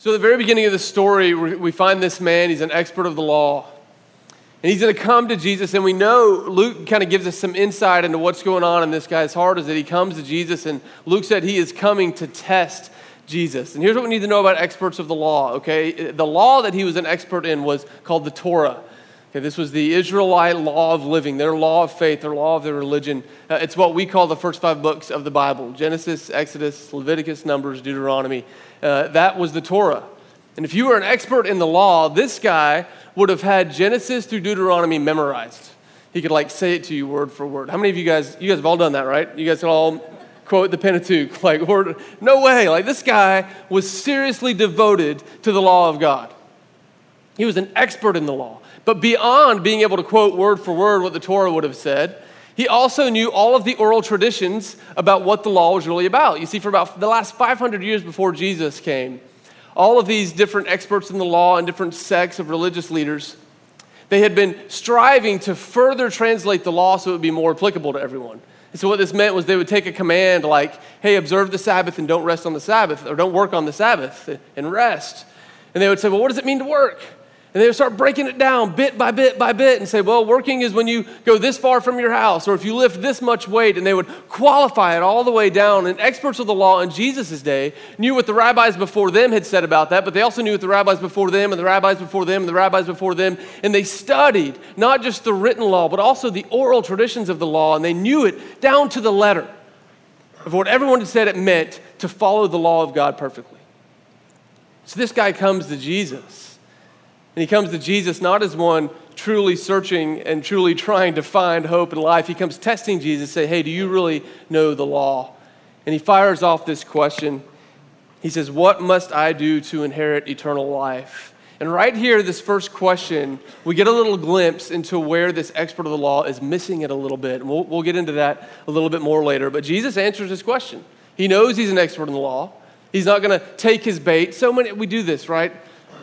So, at the very beginning of the story, we find this man, he's an expert of the law. And he's going to come to Jesus, and we know Luke kind of gives us some insight into what's going on in this guy's heart is that he comes to Jesus, and Luke said he is coming to test Jesus. And here's what we need to know about experts of the law, okay? The law that he was an expert in was called the Torah. Okay, this was the Israelite law of living, their law of faith, their law of their religion. Uh, it's what we call the first five books of the Bible Genesis, Exodus, Leviticus, Numbers, Deuteronomy. Uh, that was the Torah. And if you were an expert in the law, this guy would have had Genesis through Deuteronomy memorized. He could like say it to you word for word. How many of you guys, you guys have all done that, right? You guys can all quote the Pentateuch, like word, no way. Like this guy was seriously devoted to the law of God. He was an expert in the law. But beyond being able to quote word for word what the Torah would have said, he also knew all of the oral traditions about what the law was really about. You see, for about the last 500 years before Jesus came, all of these different experts in the law and different sects of religious leaders, they had been striving to further translate the law so it would be more applicable to everyone. And so, what this meant was they would take a command like, hey, observe the Sabbath and don't rest on the Sabbath, or don't work on the Sabbath and rest. And they would say, well, what does it mean to work? And they would start breaking it down bit by bit by bit and say, well, working is when you go this far from your house or if you lift this much weight. And they would qualify it all the way down. And experts of the law in Jesus' day knew what the rabbis before them had said about that, but they also knew what the rabbis before them and the rabbis before them and the rabbis before them. And they studied not just the written law, but also the oral traditions of the law. And they knew it down to the letter of what everyone had said it meant to follow the law of God perfectly. So this guy comes to Jesus. And he comes to Jesus not as one truly searching and truly trying to find hope in life. He comes testing Jesus, say, Hey, do you really know the law? And he fires off this question. He says, What must I do to inherit eternal life? And right here, this first question, we get a little glimpse into where this expert of the law is missing it a little bit. And we'll, we'll get into that a little bit more later. But Jesus answers this question. He knows he's an expert in the law. He's not going to take his bait. So many, we do this, right?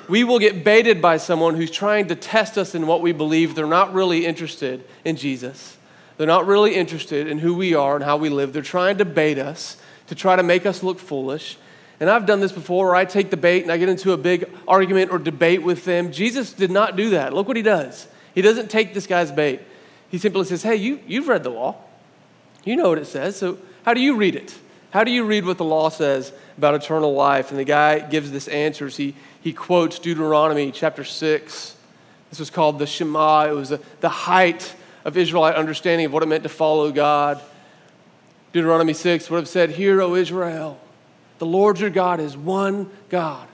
We will get baited by someone who's trying to test us in what we believe. They're not really interested in Jesus. They're not really interested in who we are and how we live. They're trying to bait us to try to make us look foolish. And I've done this before where I take the bait and I get into a big argument or debate with them. Jesus did not do that. Look what he does. He doesn't take this guy's bait. He simply says, Hey, you, you've read the law. You know what it says. So how do you read it? How do you read what the law says about eternal life? And the guy gives this answer. He, he quotes Deuteronomy chapter 6. This was called the Shema. It was the, the height of Israelite understanding of what it meant to follow God. Deuteronomy 6 would have said, Hear, O Israel, the Lord your God is one God.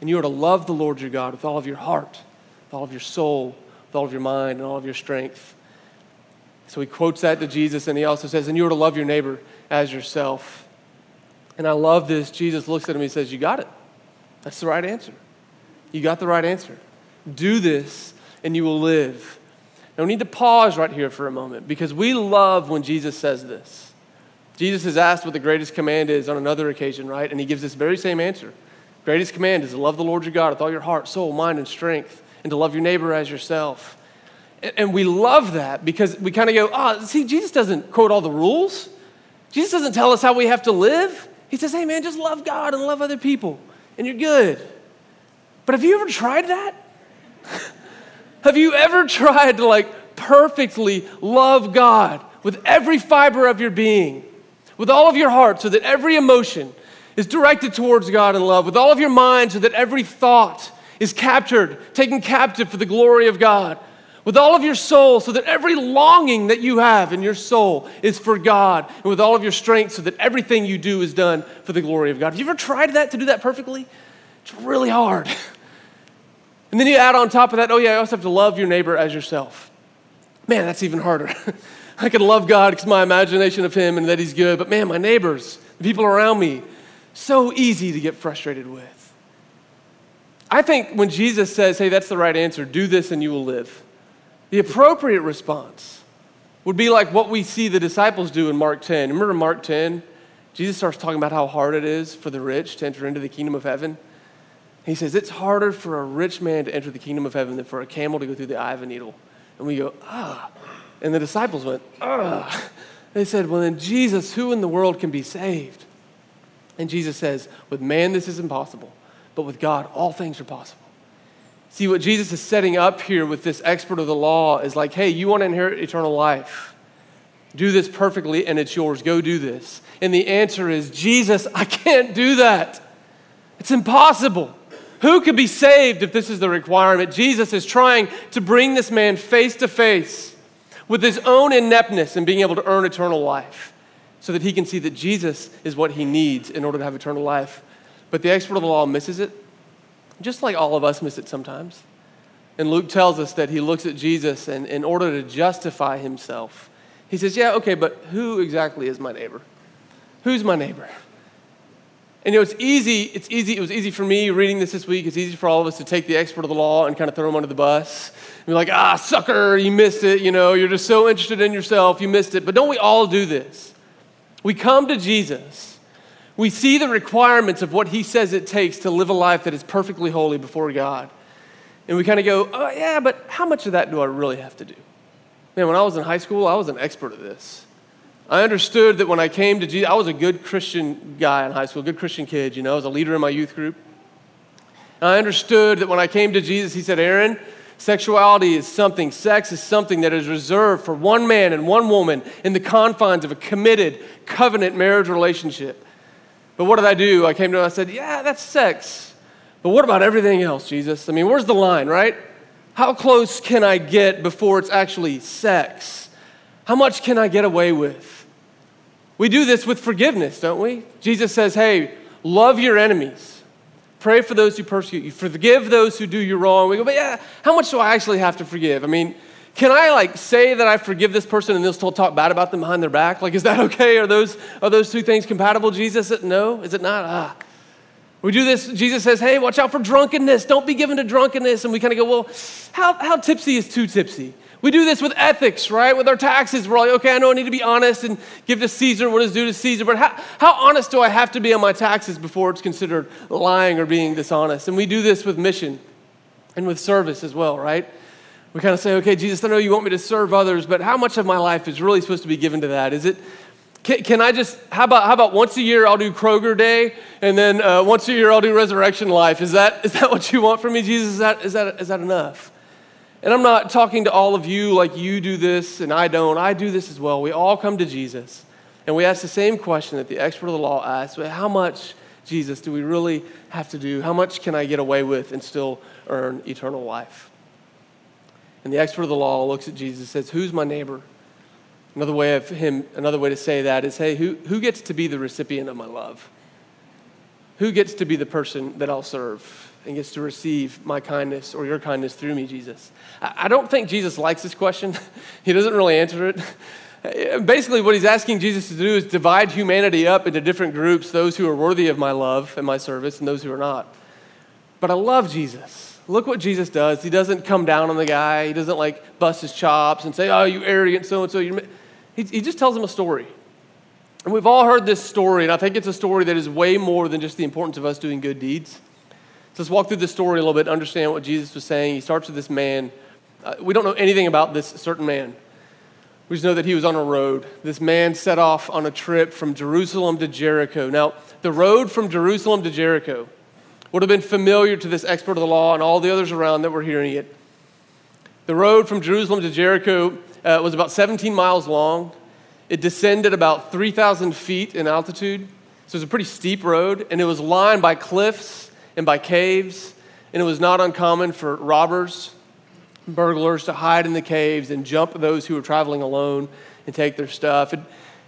And you are to love the Lord your God with all of your heart, with all of your soul, with all of your mind, and all of your strength. So he quotes that to Jesus, and he also says, And you are to love your neighbor as yourself. And I love this. Jesus looks at him and he says, You got it. That's the right answer. You got the right answer. Do this and you will live. Now we need to pause right here for a moment because we love when Jesus says this. Jesus is asked what the greatest command is on another occasion, right? And he gives this very same answer. Greatest command is to love the Lord your God with all your heart, soul, mind, and strength, and to love your neighbor as yourself. And we love that because we kind of go, oh, see, Jesus doesn't quote all the rules. Jesus doesn't tell us how we have to live. He says, hey, man, just love God and love other people and you're good. But have you ever tried that? have you ever tried to like perfectly love God with every fiber of your being, with all of your heart, so that every emotion is directed towards God in love, with all of your mind, so that every thought is captured, taken captive for the glory of God? With all of your soul, so that every longing that you have in your soul is for God, and with all of your strength, so that everything you do is done for the glory of God. Have you ever tried that to do that perfectly? It's really hard. And then you add on top of that, oh, yeah, I also have to love your neighbor as yourself. Man, that's even harder. I can love God because my imagination of Him and that He's good, but man, my neighbors, the people around me, so easy to get frustrated with. I think when Jesus says, hey, that's the right answer, do this and you will live the appropriate response would be like what we see the disciples do in Mark 10. Remember Mark 10? Jesus starts talking about how hard it is for the rich to enter into the kingdom of heaven. He says, It's harder for a rich man to enter the kingdom of heaven than for a camel to go through the eye of a needle. And we go, Ah. And the disciples went, Ah. They said, Well, then, Jesus, who in the world can be saved? And Jesus says, With man, this is impossible but with God, all things are possible. See, what Jesus is setting up here with this expert of the law is like, hey, you want to inherit eternal life. Do this perfectly and it's yours. Go do this. And the answer is, Jesus, I can't do that. It's impossible. Who could be saved if this is the requirement? Jesus is trying to bring this man face to face with his own ineptness and being able to earn eternal life so that he can see that Jesus is what he needs in order to have eternal life. But the expert of the law misses it, just like all of us miss it sometimes. And Luke tells us that he looks at Jesus and in order to justify himself, he says, Yeah, okay, but who exactly is my neighbor? Who's my neighbor? And you know, it's easy, it's easy, it was easy for me reading this this week. It's easy for all of us to take the expert of the law and kind of throw him under the bus. And be like, ah, sucker, you missed it. You know, you're just so interested in yourself, you missed it. But don't we all do this? We come to Jesus. We see the requirements of what he says it takes to live a life that is perfectly holy before God. And we kind of go, oh, yeah, but how much of that do I really have to do? Man, when I was in high school, I was an expert at this. I understood that when I came to Jesus, I was a good Christian guy in high school, good Christian kid, you know, I was a leader in my youth group. And I understood that when I came to Jesus, he said, Aaron, sexuality is something, sex is something that is reserved for one man and one woman in the confines of a committed covenant marriage relationship. But what did I do? I came to him, I said, Yeah, that's sex. But what about everything else, Jesus? I mean, where's the line, right? How close can I get before it's actually sex? How much can I get away with? We do this with forgiveness, don't we? Jesus says, hey, love your enemies. Pray for those who persecute you. Forgive those who do you wrong. We go, but yeah, how much do I actually have to forgive? I mean, can I like say that I forgive this person and they'll still talk bad about them behind their back? Like, is that okay? Are those, are those two things compatible, Jesus? No? Is it not? Ah. We do this, Jesus says, hey, watch out for drunkenness. Don't be given to drunkenness. And we kind of go, well, how, how tipsy is too tipsy? We do this with ethics, right? With our taxes. We're like, okay, I know I need to be honest and give to Caesar what is due to Caesar, but how, how honest do I have to be on my taxes before it's considered lying or being dishonest? And we do this with mission and with service as well, right? We kind of say, okay, Jesus, I know you want me to serve others, but how much of my life is really supposed to be given to that? Is it, can, can I just, how about, how about once a year I'll do Kroger Day, and then uh, once a year I'll do Resurrection Life? Is that, is that what you want from me, Jesus? Is that, is that, is that enough? And I'm not talking to all of you like you do this and I don't. I do this as well. We all come to Jesus and we ask the same question that the expert of the law asked How much, Jesus, do we really have to do? How much can I get away with and still earn eternal life? And the expert of the law looks at Jesus and says, Who's my neighbor? Another way of him, another way to say that is, hey, who, who gets to be the recipient of my love? Who gets to be the person that I'll serve? and gets to receive my kindness or your kindness through me, Jesus? I don't think Jesus likes this question. he doesn't really answer it. Basically, what he's asking Jesus to do is divide humanity up into different groups those who are worthy of my love and my service, and those who are not. But I love Jesus. Look what Jesus does. He doesn't come down on the guy, he doesn't like bust his chops and say, Oh, you arrogant so and so. He just tells him a story. And we've all heard this story, and I think it's a story that is way more than just the importance of us doing good deeds. So let's walk through this story a little bit, understand what Jesus was saying. He starts with this man. Uh, we don't know anything about this certain man. We just know that he was on a road. This man set off on a trip from Jerusalem to Jericho. Now, the road from Jerusalem to Jericho would have been familiar to this expert of the law and all the others around that were hearing it. The road from Jerusalem to Jericho uh, was about 17 miles long. It descended about 3,000 feet in altitude. So it was a pretty steep road, and it was lined by cliffs and by caves, and it was not uncommon for robbers, burglars to hide in the caves and jump those who were traveling alone and take their stuff.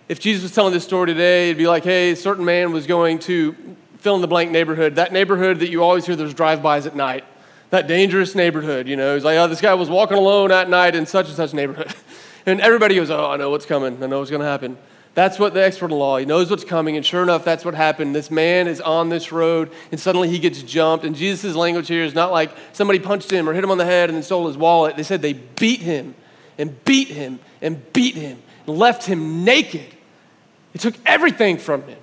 If Jesus was telling this story today, it'd be like, hey, a certain man was going to fill in the blank neighborhood, that neighborhood that you always hear there's drive-bys at night, that dangerous neighborhood, you know. He's like, oh, this guy was walking alone at night in such and such neighborhood. And everybody goes, oh, I know what's coming. I know what's going to happen. That's what the expert in law, he knows what's coming, and sure enough, that's what happened. This man is on this road, and suddenly he gets jumped. And Jesus' language here is not like somebody punched him or hit him on the head and then stole his wallet. They said they beat him and beat him and beat him and left him naked. They took everything from him,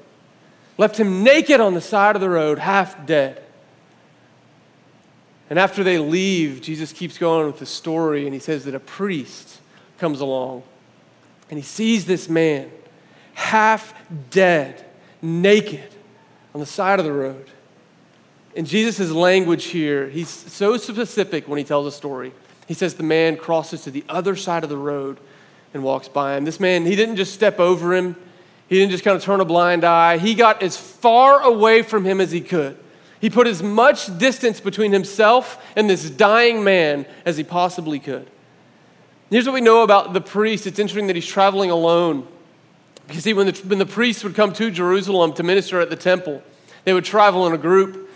left him naked on the side of the road, half dead. And after they leave, Jesus keeps going with the story, and he says that a priest comes along and he sees this man half dead, naked, on the side of the road. in Jesus' language here, he's so specific when he tells a story. He says the man crosses to the other side of the road and walks by him. This man, he didn't just step over him, he didn't just kind of turn a blind eye. He got as far away from him as he could. He put as much distance between himself and this dying man as he possibly could. Here's what we know about the priest it's interesting that he's traveling alone. You see, when the, when the priests would come to Jerusalem to minister at the temple, they would travel in a group.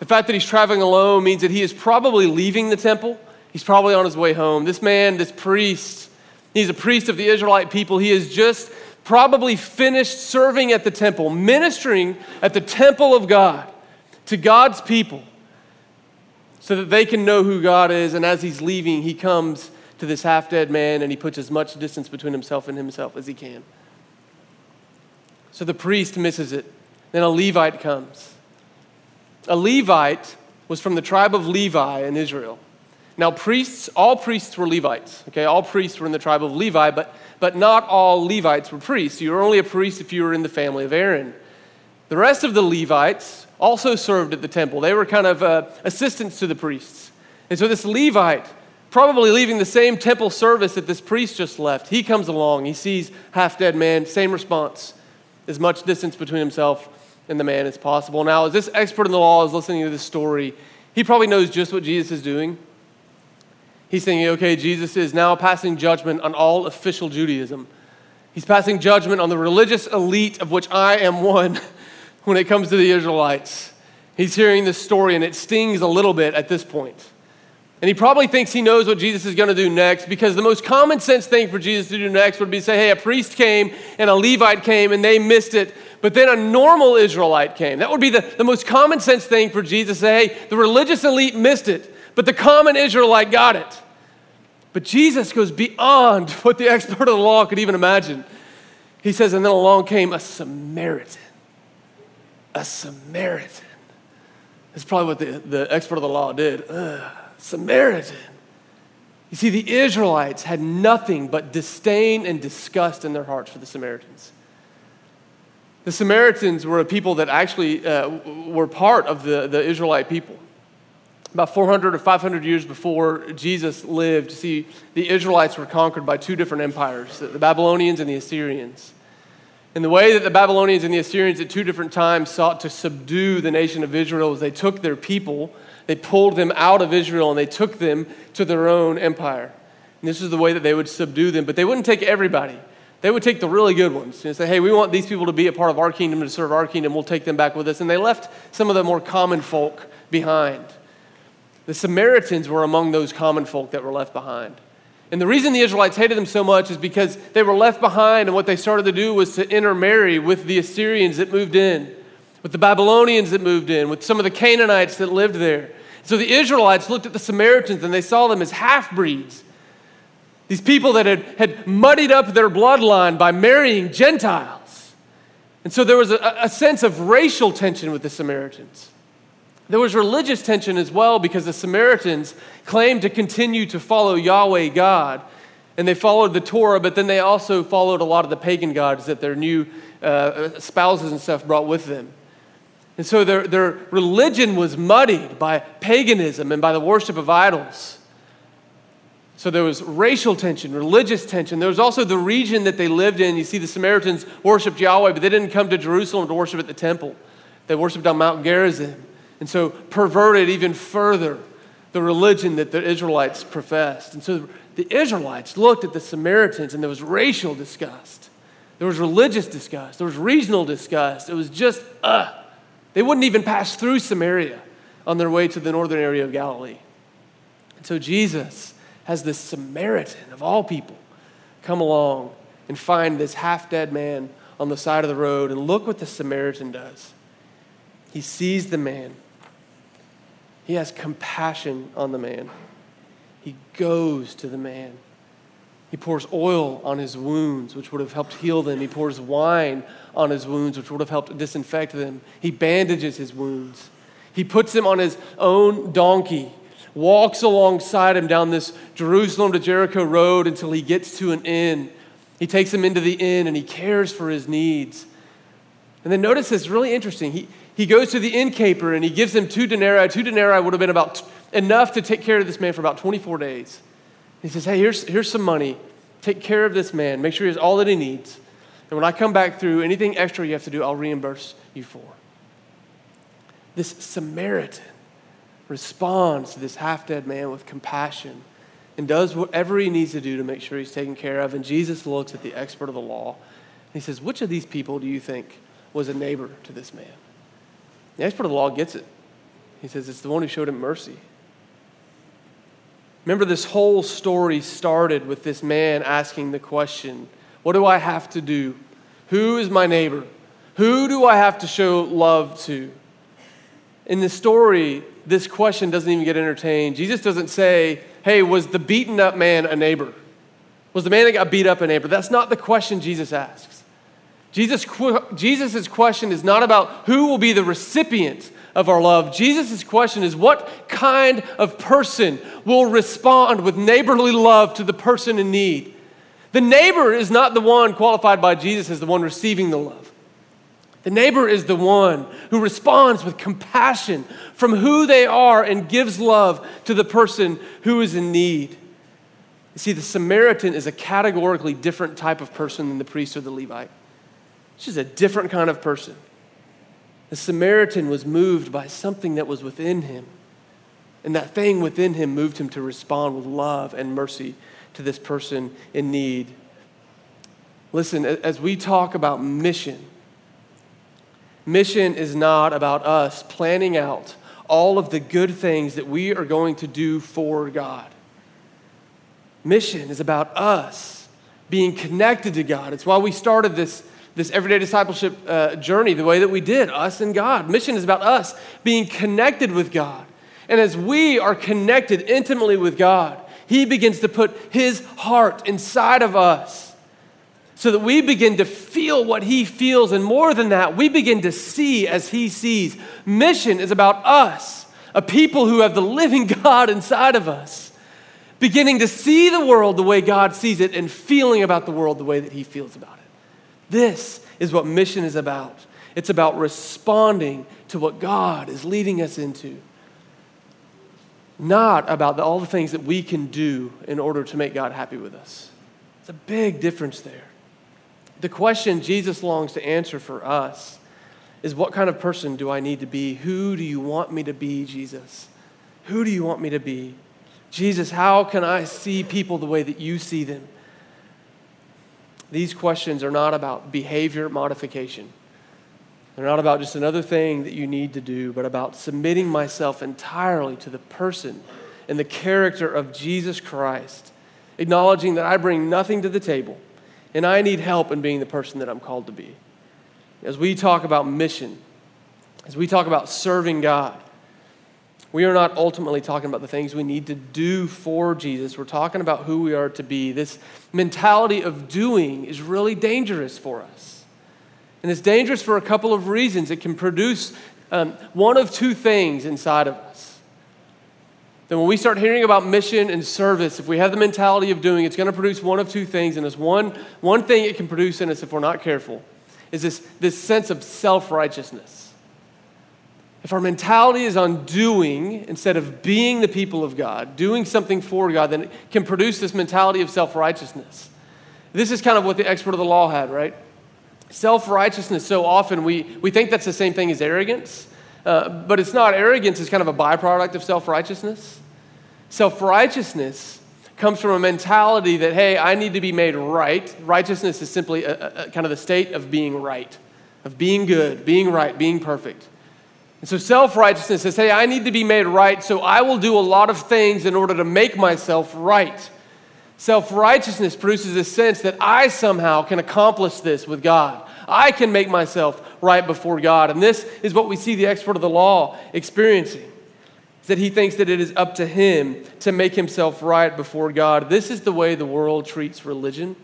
The fact that he's traveling alone means that he is probably leaving the temple. He's probably on his way home. This man, this priest, he's a priest of the Israelite people. He has just probably finished serving at the temple, ministering at the temple of God to God's people so that they can know who God is. And as he's leaving, he comes to this half dead man and he puts as much distance between himself and himself as he can. So the priest misses it. Then a Levite comes. A Levite was from the tribe of Levi in Israel. Now, priests, all priests were Levites, okay? All priests were in the tribe of Levi, but, but not all Levites were priests. You were only a priest if you were in the family of Aaron. The rest of the Levites also served at the temple. They were kind of uh, assistants to the priests. And so this Levite, probably leaving the same temple service that this priest just left, he comes along. He sees half dead man, same response, as much distance between himself and the man as possible. Now, as this expert in the law is listening to this story, he probably knows just what Jesus is doing. He's thinking, okay, Jesus is now passing judgment on all official Judaism. He's passing judgment on the religious elite of which I am one when it comes to the Israelites. He's hearing this story and it stings a little bit at this point. And he probably thinks he knows what Jesus is going to do next because the most common sense thing for Jesus to do next would be say, hey, a priest came and a Levite came and they missed it, but then a normal Israelite came. That would be the, the most common sense thing for Jesus to say, hey, the religious elite missed it, but the common Israelite got it. But Jesus goes beyond what the expert of the law could even imagine. He says, and then along came a Samaritan. A Samaritan. That's probably what the, the expert of the law did. Ugh, Samaritan. You see, the Israelites had nothing but disdain and disgust in their hearts for the Samaritans. The Samaritans were a people that actually uh, were part of the, the Israelite people about 400 or 500 years before Jesus lived, see, the Israelites were conquered by two different empires, the Babylonians and the Assyrians. And the way that the Babylonians and the Assyrians at two different times sought to subdue the nation of Israel was they took their people, they pulled them out of Israel, and they took them to their own empire. And this is the way that they would subdue them. But they wouldn't take everybody. They would take the really good ones and say, hey, we want these people to be a part of our kingdom, to serve our kingdom. We'll take them back with us. And they left some of the more common folk behind. The Samaritans were among those common folk that were left behind. And the reason the Israelites hated them so much is because they were left behind, and what they started to do was to intermarry with the Assyrians that moved in, with the Babylonians that moved in, with some of the Canaanites that lived there. So the Israelites looked at the Samaritans and they saw them as half breeds. These people that had, had muddied up their bloodline by marrying Gentiles. And so there was a, a sense of racial tension with the Samaritans. There was religious tension as well because the Samaritans claimed to continue to follow Yahweh God. And they followed the Torah, but then they also followed a lot of the pagan gods that their new uh, spouses and stuff brought with them. And so their, their religion was muddied by paganism and by the worship of idols. So there was racial tension, religious tension. There was also the region that they lived in. You see, the Samaritans worshiped Yahweh, but they didn't come to Jerusalem to worship at the temple. They worshiped on Mount Gerizim and so perverted even further the religion that the Israelites professed. And so the Israelites looked at the Samaritans and there was racial disgust. There was religious disgust. There was regional disgust. It was just, uh, they wouldn't even pass through Samaria on their way to the northern area of Galilee. And so Jesus has this Samaritan of all people come along and find this half dead man on the side of the road. And look what the Samaritan does. He sees the man he has compassion on the man. He goes to the man. He pours oil on his wounds, which would have helped heal them. He pours wine on his wounds, which would have helped disinfect them. He bandages his wounds. He puts him on his own donkey, walks alongside him down this Jerusalem to Jericho road until he gets to an inn. He takes him into the inn and he cares for his needs. And then notice this really interesting. He, he goes to the innkeeper and he gives him two denarii. Two denarii would have been about enough to take care of this man for about 24 days. He says, Hey, here's, here's some money. Take care of this man. Make sure he has all that he needs. And when I come back through, anything extra you have to do, I'll reimburse you for. This Samaritan responds to this half dead man with compassion and does whatever he needs to do to make sure he's taken care of. And Jesus looks at the expert of the law and he says, Which of these people do you think was a neighbor to this man? The expert of the law gets it. He says, It's the one who showed him mercy. Remember, this whole story started with this man asking the question What do I have to do? Who is my neighbor? Who do I have to show love to? In the story, this question doesn't even get entertained. Jesus doesn't say, Hey, was the beaten up man a neighbor? Was the man that got beat up a neighbor? That's not the question Jesus asks. Jesus' Jesus' question is not about who will be the recipient of our love. Jesus' question is what kind of person will respond with neighborly love to the person in need? The neighbor is not the one qualified by Jesus as the one receiving the love. The neighbor is the one who responds with compassion from who they are and gives love to the person who is in need. You see, the Samaritan is a categorically different type of person than the priest or the Levite. She's a different kind of person. The Samaritan was moved by something that was within him. And that thing within him moved him to respond with love and mercy to this person in need. Listen, as we talk about mission, Mission is not about us planning out all of the good things that we are going to do for God. Mission is about us being connected to God. It's why we started this, this everyday discipleship uh, journey the way that we did, us and God. Mission is about us being connected with God. And as we are connected intimately with God, He begins to put His heart inside of us so that we begin to feel what he feels. And more than that, we begin to see as he sees. Mission is about us, a people who have the living God inside of us, beginning to see the world the way God sees it and feeling about the world the way that he feels about it. This is what mission is about. It's about responding to what God is leading us into, not about the, all the things that we can do in order to make God happy with us. It's a big difference there. The question Jesus longs to answer for us is what kind of person do I need to be? Who do you want me to be, Jesus? Who do you want me to be? Jesus, how can I see people the way that you see them? These questions are not about behavior modification. They're not about just another thing that you need to do, but about submitting myself entirely to the person and the character of Jesus Christ, acknowledging that I bring nothing to the table and I need help in being the person that I'm called to be. As we talk about mission, as we talk about serving God, we are not ultimately talking about the things we need to do for Jesus. We're talking about who we are to be. This mentality of doing is really dangerous for us. And it's dangerous for a couple of reasons. It can produce um, one of two things inside of us then when we start hearing about mission and service, if we have the mentality of doing, it's going to produce one of two things in us. One, one thing it can produce in us if we're not careful is this, this sense of self righteousness. If our mentality is on doing instead of being the people of God, doing something for God, then it can produce this mentality of self righteousness. This is kind of what the expert of the law had, right? Self righteousness, so often we, we think that's the same thing as arrogance. Uh, but it's not. Arrogance is kind of a byproduct of self righteousness. Self righteousness comes from a mentality that, hey, I need to be made right. Righteousness is simply a, a, kind of the state of being right, of being good, being right, being perfect. And so self righteousness says, hey, I need to be made right, so I will do a lot of things in order to make myself right. Self righteousness produces this sense that I somehow can accomplish this with God. I can make myself right before God. And this is what we see the expert of the law experiencing. Is that he thinks that it is up to him to make himself right before God. This is the way the world treats religion.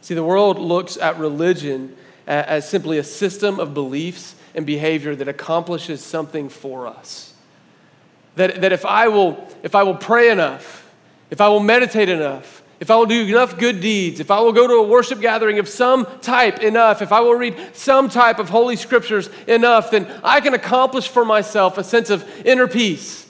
See, the world looks at religion as simply a system of beliefs and behavior that accomplishes something for us. That, that if, I will, if I will pray enough, if I will meditate enough, if I will do enough good deeds, if I will go to a worship gathering of some type enough, if I will read some type of holy scriptures enough, then I can accomplish for myself a sense of inner peace.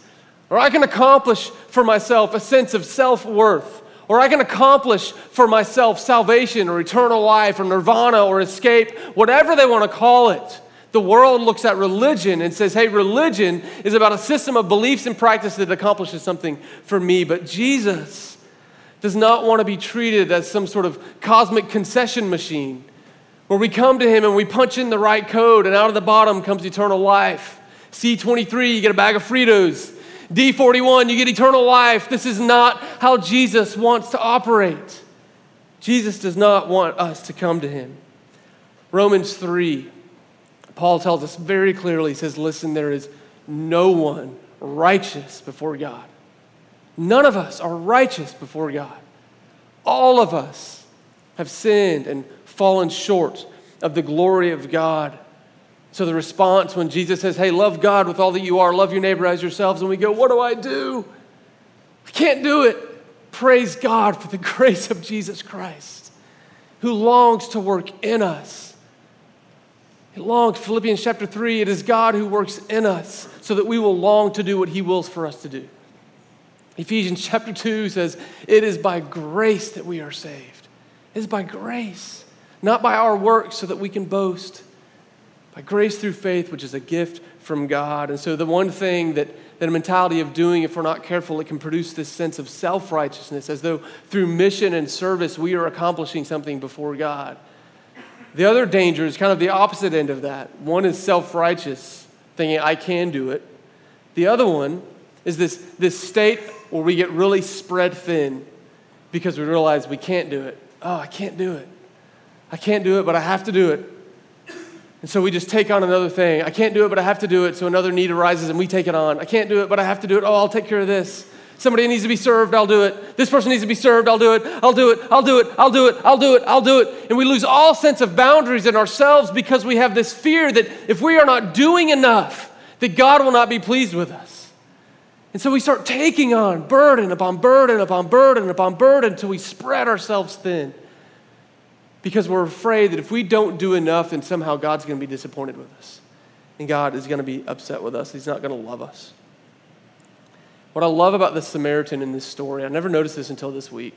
Or I can accomplish for myself a sense of self worth. Or I can accomplish for myself salvation or eternal life or nirvana or escape, whatever they want to call it. The world looks at religion and says, hey, religion is about a system of beliefs and practice that accomplishes something for me. But Jesus does not want to be treated as some sort of cosmic concession machine where we come to him and we punch in the right code and out of the bottom comes eternal life. C23, you get a bag of Fritos. D41, you get eternal life. This is not how Jesus wants to operate. Jesus does not want us to come to him. Romans 3, Paul tells us very clearly, he says, Listen, there is no one righteous before God. None of us are righteous before God. All of us have sinned and fallen short of the glory of God. So the response when Jesus says, Hey, love God with all that you are, love your neighbor as yourselves, and we go, What do I do? I can't do it. Praise God for the grace of Jesus Christ, who longs to work in us. He longs, Philippians chapter 3, it is God who works in us so that we will long to do what He wills for us to do. Ephesians chapter 2 says, It is by grace that we are saved. It is by grace, not by our works so that we can boast by grace through faith, which is a gift from God. And so, the one thing that, that a mentality of doing, if we're not careful, it can produce this sense of self righteousness, as though through mission and service we are accomplishing something before God. The other danger is kind of the opposite end of that. One is self righteous, thinking, I can do it. The other one is this, this state where we get really spread thin because we realize we can't do it. Oh, I can't do it. I can't do it, but I have to do it. And so we just take on another thing. I can't do it, but I have to do it. So another need arises and we take it on. I can't do it, but I have to do it. Oh, I'll take care of this. Somebody needs to be served, I'll do it. This person needs to be served, I'll do it. I'll do it. I'll do it. I'll do it. I'll do it. I'll do it. And we lose all sense of boundaries in ourselves because we have this fear that if we are not doing enough, that God will not be pleased with us. And so we start taking on burden upon burden upon burden upon burden until we spread ourselves thin because we're afraid that if we don't do enough, then somehow God's going to be disappointed with us. And God is going to be upset with us. He's not going to love us. What I love about the Samaritan in this story, I never noticed this until this week.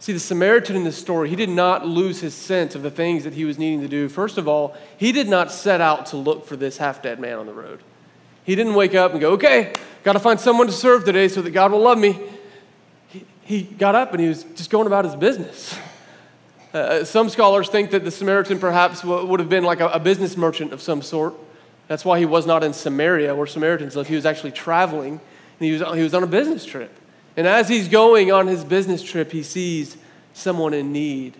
See, the Samaritan in this story, he did not lose his sense of the things that he was needing to do. First of all, he did not set out to look for this half dead man on the road. He didn't wake up and go, okay, got to find someone to serve today so that God will love me. He, he got up and he was just going about his business. Uh, some scholars think that the Samaritan perhaps w- would have been like a, a, business merchant of some sort. That's why he was not in Samaria, where Samaritans live. He was actually traveling, he was, he was on a business trip. And as he's going on his business trip, he sees someone in need.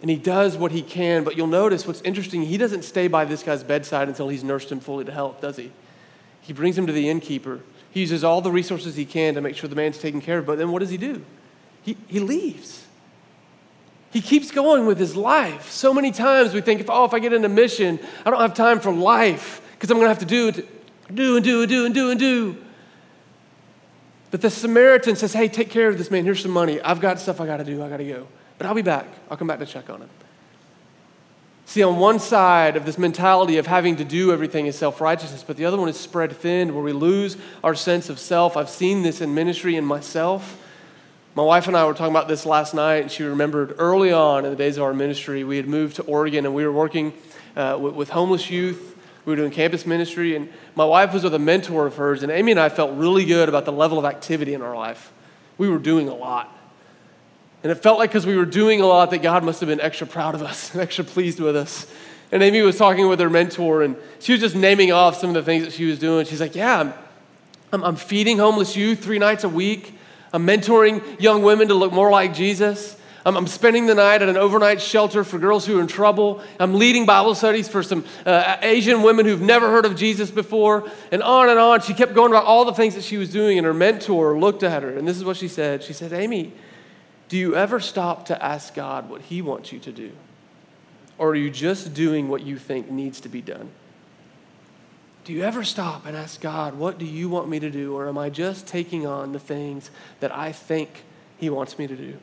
And he does what he can, but you'll notice what's interesting, he doesn't stay by this guy's bedside until he's nursed him fully to health, does he? He brings him to the innkeeper. He uses all the resources he can to make sure the man's taken care of, but then what does he do? He, he leaves he keeps going with his life. So many times we think, oh, if I get into mission, I don't have time for life because I'm going to have to do, do and do and do and do and do. But the Samaritan says, hey, take care of this man. Here's some money. I've got stuff I got to do. I got to go. But I'll be back. I'll come back to check on him. See, on one side of this mentality of having to do everything is self righteousness, but the other one is spread thin, where we lose our sense of self. I've seen this in ministry in myself. My wife and I were talking about this last night, and she remembered early on in the days of our ministry, we had moved to Oregon and we were working uh, with, with, homeless youth. We were doing campus ministry, and my wife was with a mentor of hers, and Amy and I felt really good about the level of activity in our life. We were doing a lot. And it felt like because we were doing a lot that God must have been extra proud of us, and extra pleased with us. And Amy was talking with her mentor, and she was just naming off some of the things that she was doing. She's like, Yeah, I'm, I'm, feeding homeless youth three nights a week. I'm mentoring young women to look more like Jesus. I'm, I'm, spending the night at an overnight shelter for girls who are in trouble. I'm leading Bible studies for some uh, Asian women who've never heard of Jesus before. And on and on. She kept going about all the things that she was doing, and her mentor looked at her, and this is what she said. She said, Amy, do you ever stop to ask God what He wants you to do? Or are you just doing what you think needs to be done? Do you ever stop and ask God, what do you want me to do? Or am I just taking on the things that I think He wants me to do.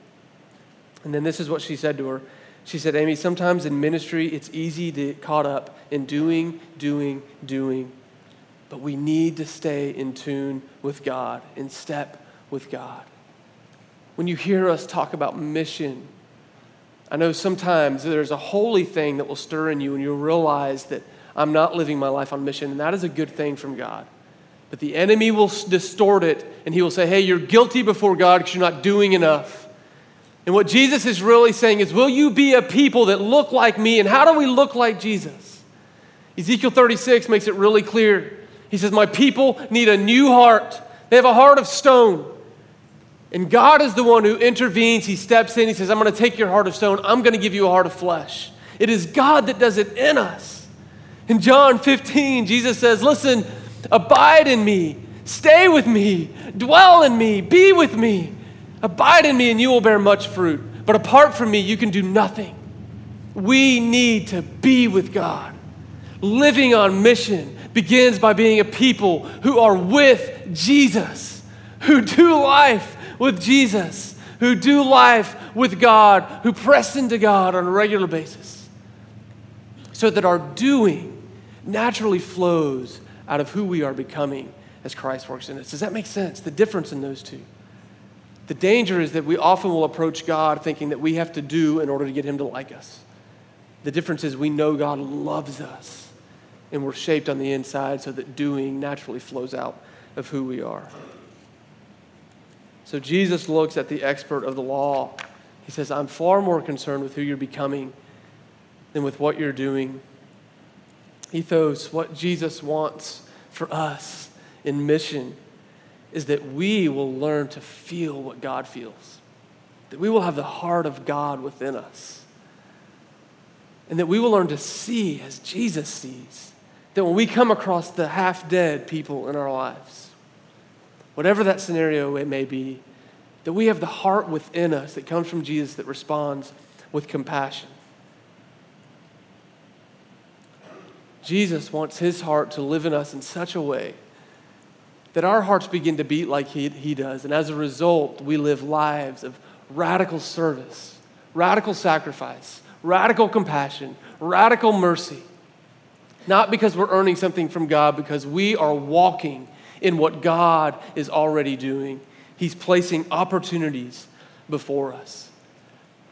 And then this is what she said to her. She said, Amy, sometimes in ministry it's easy to get caught up in doing, doing, doing, but we need to stay in tune with God, in step with God. When you hear us talk about mission, I know sometimes there's a holy thing that will stir in you and you'll realize that I'm not living my life on mission, and that is a good thing from God. But the enemy will distort it and he will say, hey, you're guilty before God because you're not doing enough. And what Jesus is really saying is, will you be a people that look like me? And how do we look like Jesus? Ezekiel 36 makes it really clear. He says, My people need a new heart. They have a heart of stone. And God is the one who intervenes. He steps in. He says, I'm going to take your heart of stone. I'm going to give you a heart of flesh. It is God that does it in us. In John 15, Jesus says, Listen, abide in me, stay with me, dwell in me, be with me. Abide in me, and you will bear much fruit. But apart from me, you can do nothing. We need to be with God. Living on mission begins by being a people who are with Jesus, who do life with Jesus, who do life with God, who press into God on a regular basis, so that our doing naturally flows out of who we are becoming as Christ works in us. Does that make sense? The difference in those two. The danger is that we often will approach God thinking that we have to do in order to get Him to like us. The difference is we know God loves us and we're shaped on the inside so that doing naturally flows out of who we are. So Jesus looks at the expert of the law. He says, I'm far more concerned with who you're becoming than with what you're doing. Ethos, what Jesus wants for us in mission is that we will learn to feel what God feels, that we will have the heart of God within us, and that we will learn to see as Jesus sees. That when we come across the half dead people in our lives, whatever that scenario it may be, that we have the heart within us that comes from Jesus that responds with compassion. Jesus wants his heart to live in us in such a way that our hearts begin to beat like he, he does. And as a result, we live lives of radical service, radical sacrifice, radical compassion, radical mercy. Not because we're earning something from God, because we are walking in what God is already doing. He's placing opportunities before us.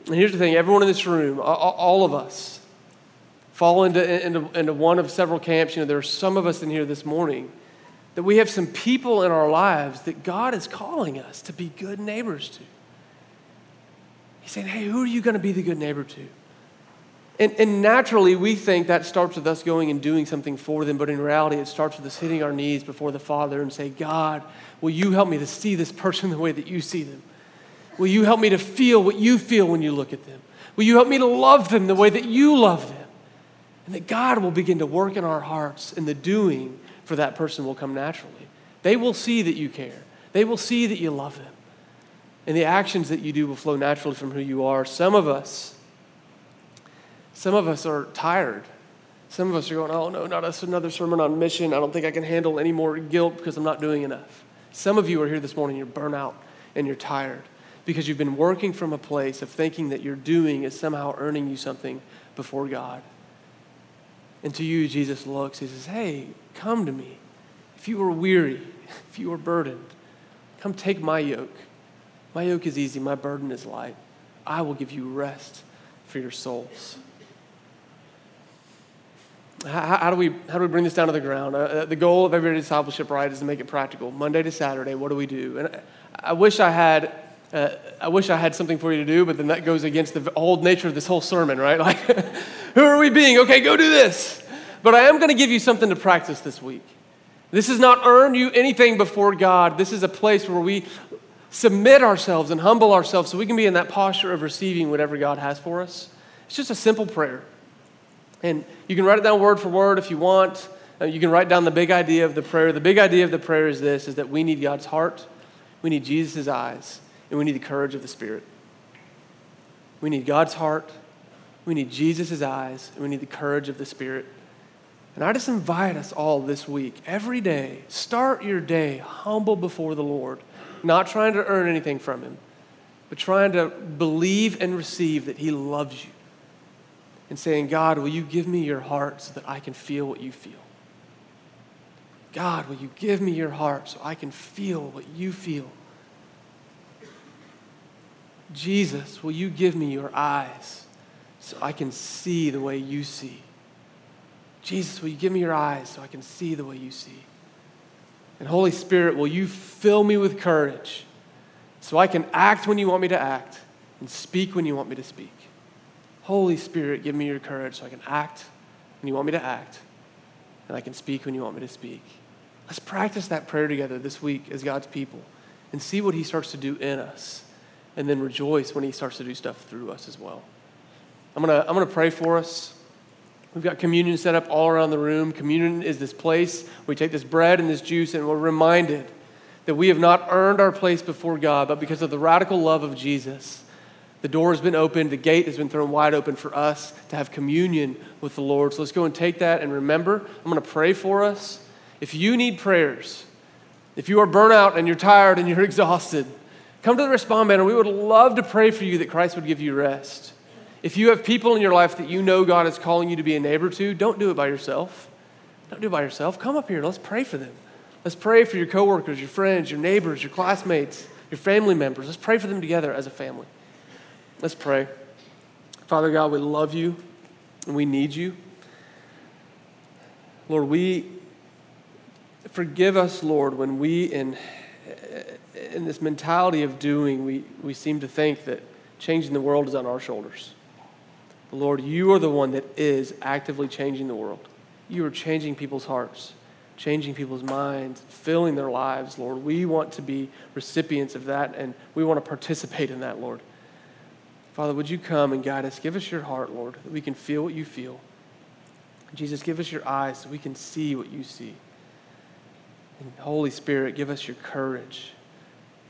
And here's the thing everyone in this room, all of us, fall into, into, into one of several camps. You know, there are some of us in here this morning that we have some people in our lives that God is calling us to be good neighbors to. He's saying, hey, who are you going to be the good neighbor to? And, and, naturally, we think that starts with us going and doing something for them, but in reality, it starts with us hitting our knees before the Father and say, God, will you help me to see this person the way that you see them? Will you help me to feel what you feel when you look at them? Will you help me to love them the way that you love them? And that God will begin to work in our hearts, in the doing for that person will come naturally. They will see that you care, they will see that you love them. And the actions that you do will flow naturally from who you are. Some of us, some of us are tired. Some of us are going, oh no, not us, another sermon on mission. I don't think I can handle any more guilt because I'm not doing enough. Some of you are here this morning, you're burnt out and you're tired because you've been working from a place of thinking that your doing is somehow earning you something before God. And to you, Jesus looks, he says, Hey, come to me. If you are weary, if you are burdened, come take my yoke. My yoke is easy, my burden is light. I will give you rest for your souls. How, how, do we, how do we bring this down to the ground? Uh, uh the goal of everyday discipleship, right, is to make it practical. Monday to Saturday, what do we do? And I, I wish I had uh, I wish I had something for you to do, but then that goes against the whole nature of this whole sermon, right? Like, who are we being? Okay, go do this. But I am going to give you something to practice this week. This has not earned you anything before God. This is a place where we submit ourselves and humble ourselves so we can be in that posture of receiving whatever God has for us. It's just a simple prayer. And you can write it down word for word if you want. Uh, you can write down the big idea of the prayer. The big idea of the prayer is this is that we need God's heart, we need Jesus' eyes, and we need the courage of the Spirit. We need God's heart, we need Jesus' eyes, and we need the courage of the Spirit. And I just invite us all this week, every day, start your day humble before the Lord, not trying to earn anything from Him, but trying to believe and receive that He loves you. And saying, God, will you give me your heart so that I can feel what you feel? God, will you give me your heart so I can feel what you feel? Jesus, will you give me your eyes so I can see the way you see? Jesus, will you give me your eyes so I can see the way you see? And Holy Spirit, will you fill me with courage so I can act when you want me to act and speak when you want me to speak? Holy Spirit, give me your courage so I can act when you want me to act and I can speak when you want me to speak. Let's practice that prayer together this week as God's people and see what He starts to do in us and then rejoice when He starts to do stuff through us as well. I'm going to I'm going to pray for us. We've got communion set up all around the room. Communion is this place we take this bread and this juice and we're reminded that we have not earned our place before God, but because of the radical love of Jesus, the door has been opened, the gate has been thrown wide open for us to have communion with the Lord. So let's go and take that and remember, I'm going to pray for us. If you need prayers, if you are burnt out and you're tired and you're exhausted, come to the Respond Banner. We would love to pray for you that Christ would give you rest. If you have people in your life that you know God is calling you to be a neighbor to, don't do it by yourself. Don't do it by yourself. Come up here. Let's pray for them. Let's pray for your coworkers, your friends, your neighbors, your classmates, your family members. Let's pray for them together as a family. Let's pray. Father God, we love you and we need you. Lord, we forgive us, Lord, when we in in this mentality of doing, we, we seem to think that changing the world is on our shoulders. Lord, you are the one that is actively changing the world. You are changing people's hearts, changing people's minds, filling their lives, Lord. We want to be recipients of that, and we want to participate in that, Lord. Father, would you come and guide us? Give us your heart, Lord, that we can feel what you feel. Jesus, give us your eyes so we can see what you see. And Holy Spirit, give us your courage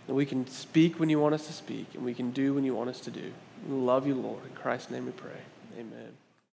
that we can speak when you want us to speak and we can do when you want us to do. We love you, Lord. In Christ's name we pray. Amen.